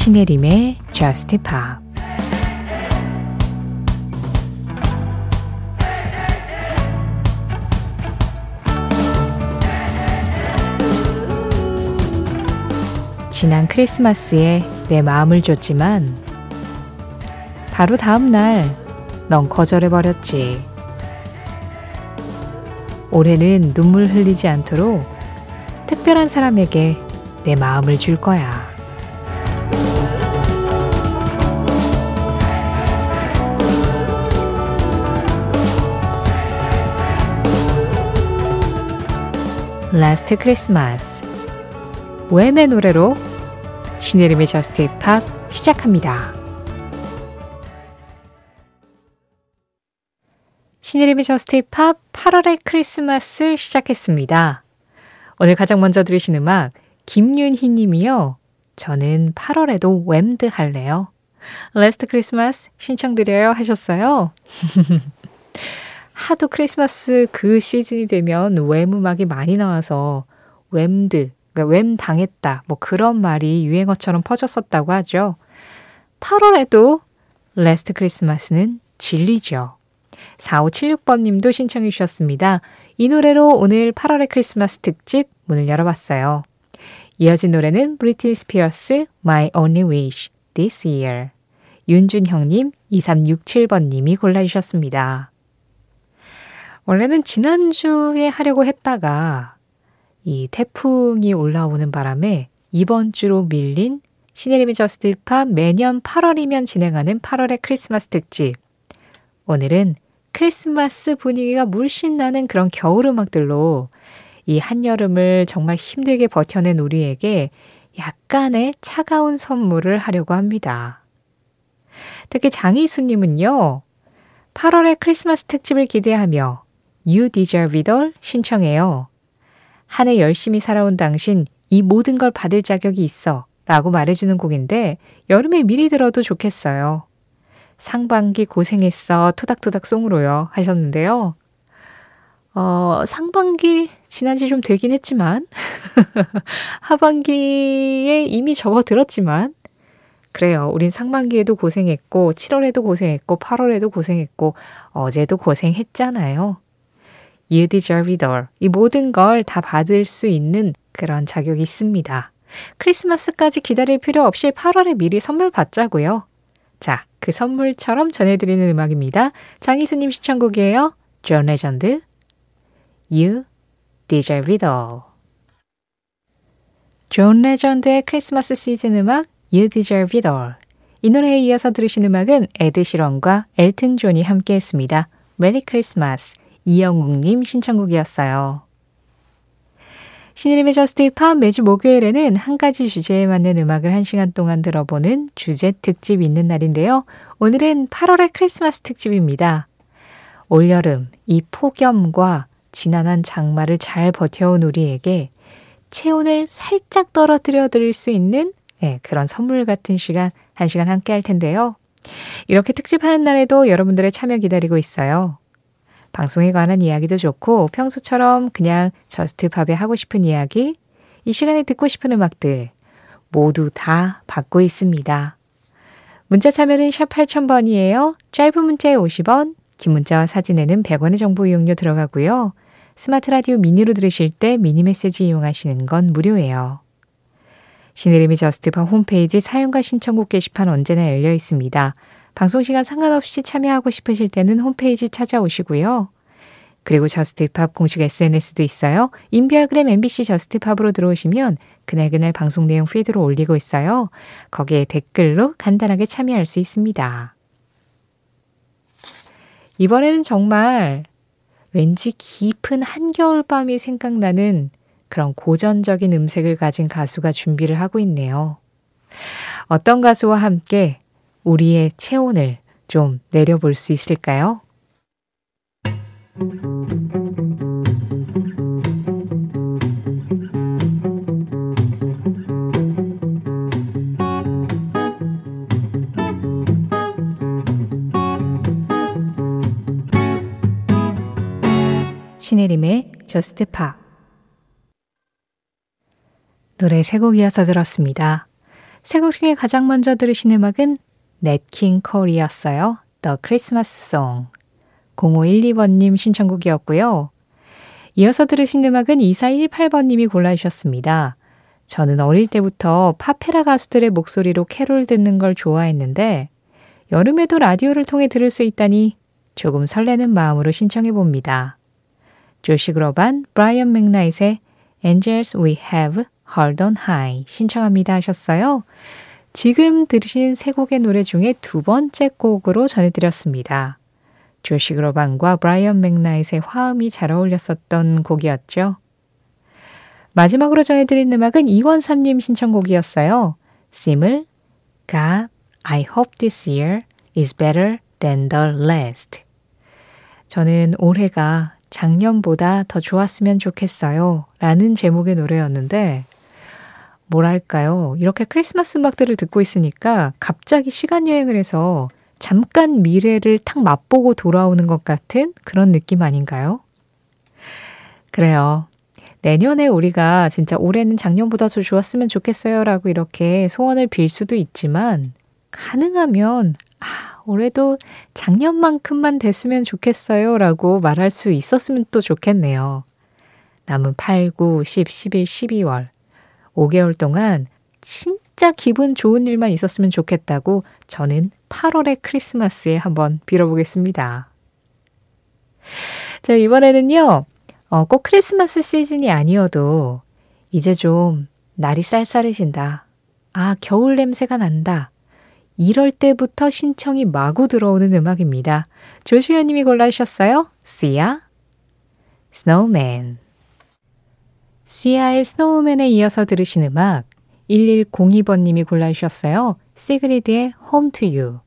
신혜림의 Just Pop 지난 크리스마스에 내 마음을 줬지만 바로 다음 날 넌 거절해버렸지. 올해는 눈물 흘리지 않도록 특별한 사람에게 내 마음을 줄 거야. Last Christmas Wham의 노래로 신혜림의 JUST POP 시작합니다. 신혜림의 JUST POP 8월의 크리스마스 시작했습니다. 오늘 가장 먼저 들으신 음악 김윤희 님이요. 저는 8월에도 Whammed 할래요. Last Christmas 신청드려요 하셨어요. 하도 크리스마스 그 시즌이 되면 Wham 음악이 많이 나와서 Whammed, 그러니까 Wham 당했다, 뭐 그런 말이 유행어처럼 퍼졌었다고 하죠. 8월에도 Last Christmas는 진리죠. 4576번 님도 신청해 주셨습니다. 이 노래로 오늘 8월의 크리스마스 특집 문을 열어봤어요. 이어진 노래는 브리티니 스피어스 My Only Wish This Year 윤준형님 2367번님이 골라주셨습니다. 원래는 지난주에 하려고 했다가 이 태풍이 올라오는 바람에 이번 주로 밀린 신혜림의 Just Pop 매년 8월이면 진행하는 8월의 크리스마스 특집. 오늘은 크리스마스 분위기가 물씬 나는 그런 겨울 음악들로 이 한여름을 정말 힘들게 버텨낸 우리에게 약간의 차가운 선물을 하려고 합니다. 특히 장희수님은요, 8월의 크리스마스 특집을 기대하며 You Deserve It All 신청해요. 한 해 열심히 살아온 당신 이 모든 걸 받을 자격이 있어 라고 말해주는 곡인데 여름에 미리 들어도 좋겠어요. 상반기 고생했어 토닥토닥 송으로요 하셨는데요. 어, 상반기 지난 지 좀 되긴 했지만 하반기에 이미 접어들었지만 그래요. 우린 상반기에도 고생했고 7월에도 고생했고 8월에도 고생했고 어제도 고생했잖아요. You deserve it all. 이 모든 걸 다 받을 수 있는 그런 자격이 있습니다. 크리스마스까지 기다릴 필요 없이 8월에 미리 선물 받자고요. 자, 그 선물처럼 전해드리는 음악입니다. 장희수님 신청곡이에요. 존 레전드, You Deserve It All. 존 레전드의 크리스마스 시즌 음악 You Deserve It All. 이 노래에 이어서 들으신 음악은 에드 시런과 엘튼 존이 함께 했습니다. Merry Christmas. 이영웅님 신청곡이었어요. 신의림의 힙합 매주 목요일에는 한 가지 주제에 맞는 음악을 한 시간 동안 들어보는 주제 특집 있는 날인데요. 오늘은 8월의 크리스마스 특집입니다. 올여름 이 폭염과 지난한 장마를 잘 버텨온 우리에게 체온을 살짝 떨어뜨려 드릴 수 있는 네, 그런 선물 같은 시간, 한 시간 함께 할 텐데요. 이렇게 특집하는 날에도 여러분들의 참여 기다리고 있어요. 방송에 관한 이야기도 좋고 평소처럼 그냥 Just Pop에 하고 싶은 이야기, 이 시간에 듣고 싶은 음악들 모두 다 받고 있습니다. 문자 참여는 샵 8000번이에요. 짧은 문자에 50원, 긴 문자와 사진에는 100원의 정보 이용료 들어가고요. 스마트 라디오 미니로 들으실 때 미니 메시지 이용하시는 건 무료예요. 신혜림의 Just Pop 홈페이지 사연과 신청곡 게시판 언제나 열려 있습니다. 방송 시간 상관없이 참여하고 싶으실 때는 홈페이지 찾아오시고요. 그리고 Just Pop 공식 SNS도 있어요. 인별그램 MBC Just Pop으로 들어오시면 그날그날 방송 내용 feed로 올리고 있어요. 거기에 댓글로 간단하게 참여할 수 있습니다. 이번에는 정말 왠지 깊은 한겨울밤이 생각나는 그런 고전적인 음색을 가진 가수가 준비를 하고 있네요. 어떤 가수와 함께 우리의 체온을 좀 내려볼 수 있을까요? 신혜림의 저스트 파 노래 세 곡 이어서 들었습니다. 세 곡 중에 가장 먼저 들으신 음악은 넷킹 콜이었어요. The Christmas Song. 0512번님 신청곡이었고요. 이어서 들으신 음악은 2418번님이 골라주셨습니다. 저는 어릴 때부터 파페라 가수들의 목소리로 캐롤 듣는 걸 좋아했는데 여름에도 라디오를 통해 들을 수 있다니 조금 설레는 마음으로 신청해 봅니다. 조시 그로반, 브라이언 맥나잇의 Angels We Have Heard on High 신청합니다 하셨어요. 지금 들으신 세 곡의 노래 중에 두 번째 곡으로 전해드렸습니다. 조시 그로반과 브라이언 맥나잇의 화음이 잘 어울렸었던 곡이었죠. 마지막으로 전해드린 음악은 이원삼님 신청곡이었어요. 심을 God, I hope this year is better than the last. 저는 올해가 작년보다 더 좋았으면 좋겠어요. 라는 제목의 노래였는데, 뭐랄까요. 이렇게 크리스마스 음악들을 듣고 있으니까 갑자기 시간 여행을 해서 잠깐 미래를 탁 맛보고 돌아오는 것 같은 그런 느낌 아닌가요? 그래요. 내년에 우리가 진짜 올해는 작년보다 더 좋았으면 좋겠어요 라고 이렇게 소원을 빌 수도 있지만 가능하면 아, 올해도 작년만큼만 됐으면 좋겠어요 라고 말할 수 있었으면 또 좋겠네요. 남은 8, 9, 10, 11, 12월 5개월 동안 진짜 기분 좋은 일만 있었으면 좋겠다고 저는 8월의 크리스마스에 한번 빌어보겠습니다. 자, 이번에는요, 어, 꼭 크리스마스 시즌이 아니어도 이제 좀 날이 쌀쌀해진다. 아, 겨울 냄새가 난다. 이럴 때부터 신청이 마구 들어오는 음악입니다. 조수현 님이 골라주셨어요. 시아, Snowman. 시아의 Snowman에 이어서 들으신 음악 1102번 님이 골라주셨어요. 시그리드의 Home to You.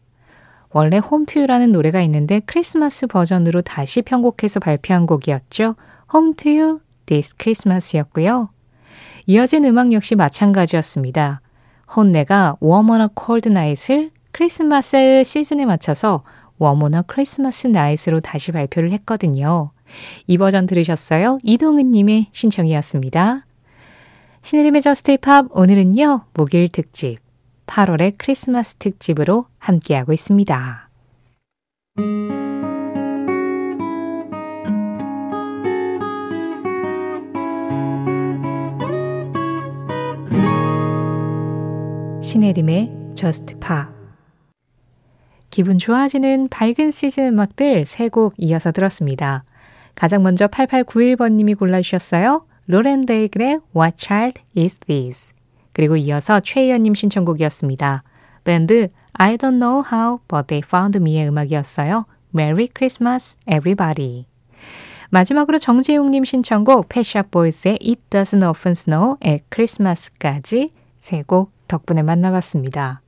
원래 Home to You라는 노래가 있는데 크리스마스 버전으로 다시 편곡해서 발표한 곡이었죠. Home to You This Christmas였고요. 이어진 음악 역시 마찬가지였습니다. 혼내가 a Cold Night을 크리스마스 시즌에 맞춰서 a Christmas Night으로 다시 발표를 했거든요. 이 버전 들으셨어요? 이동은님의 신청이었습니다. 신혜림의 저스트 팝 오늘은요 목요일 특집 8월의 크리스마스 특집으로 함께하고 있습니다. 신혜림의 Just Pop 기분 좋아지는 밝은 시즌 음악들 세 곡 이어서 들었습니다. 가장 먼저 8891번님이 골라주셨어요. 로렌 데이글의 What Child Is This? 그리고 이어서 최희연님 신청곡이었습니다. 밴드 I Don't Know How But They Found Me의 음악이었어요. Merry Christmas Everybody. 마지막으로 정재용님 신청곡 펫샵 보이즈의 It Doesn't Often Snow의 크리스마스까지 세 곡 덕분에 만나봤습니다.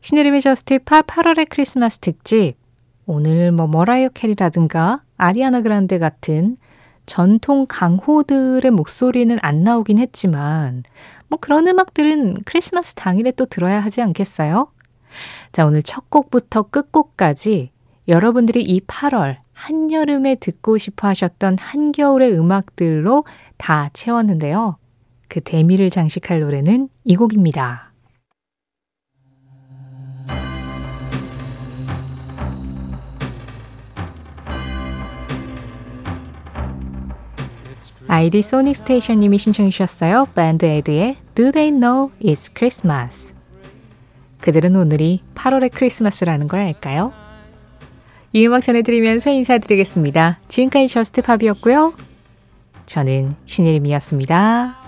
신혜림의 Just Pop 8월의 크리스마스 특집 오늘 뭐 머라이어 캐리라든가 아리아나 그란데 같은 전통 강호들의 목소리는 안 나오긴 했지만 뭐 그런 음악들은 크리스마스 당일에 또 들어야 하지 않겠어요? 자, 오늘 첫 곡부터 끝곡까지 여러분들이 이 8월 한여름에 듣고 싶어 하셨던 한겨울의 음악들로 다 채웠는데요. 그 대미를 장식할 노래는 이 곡입니다. 아이디 소닉 스테이션님이 신청해 주셨어요. 밴드 에이드의 Do They Know It's Christmas. 그들은 오늘이 8월의 크리스마스라는 걸 알까요? 이 음악 전해드리면서 인사드리겠습니다. 지금까지 Just Pop이었고요. 저는 신혜림이었습니다.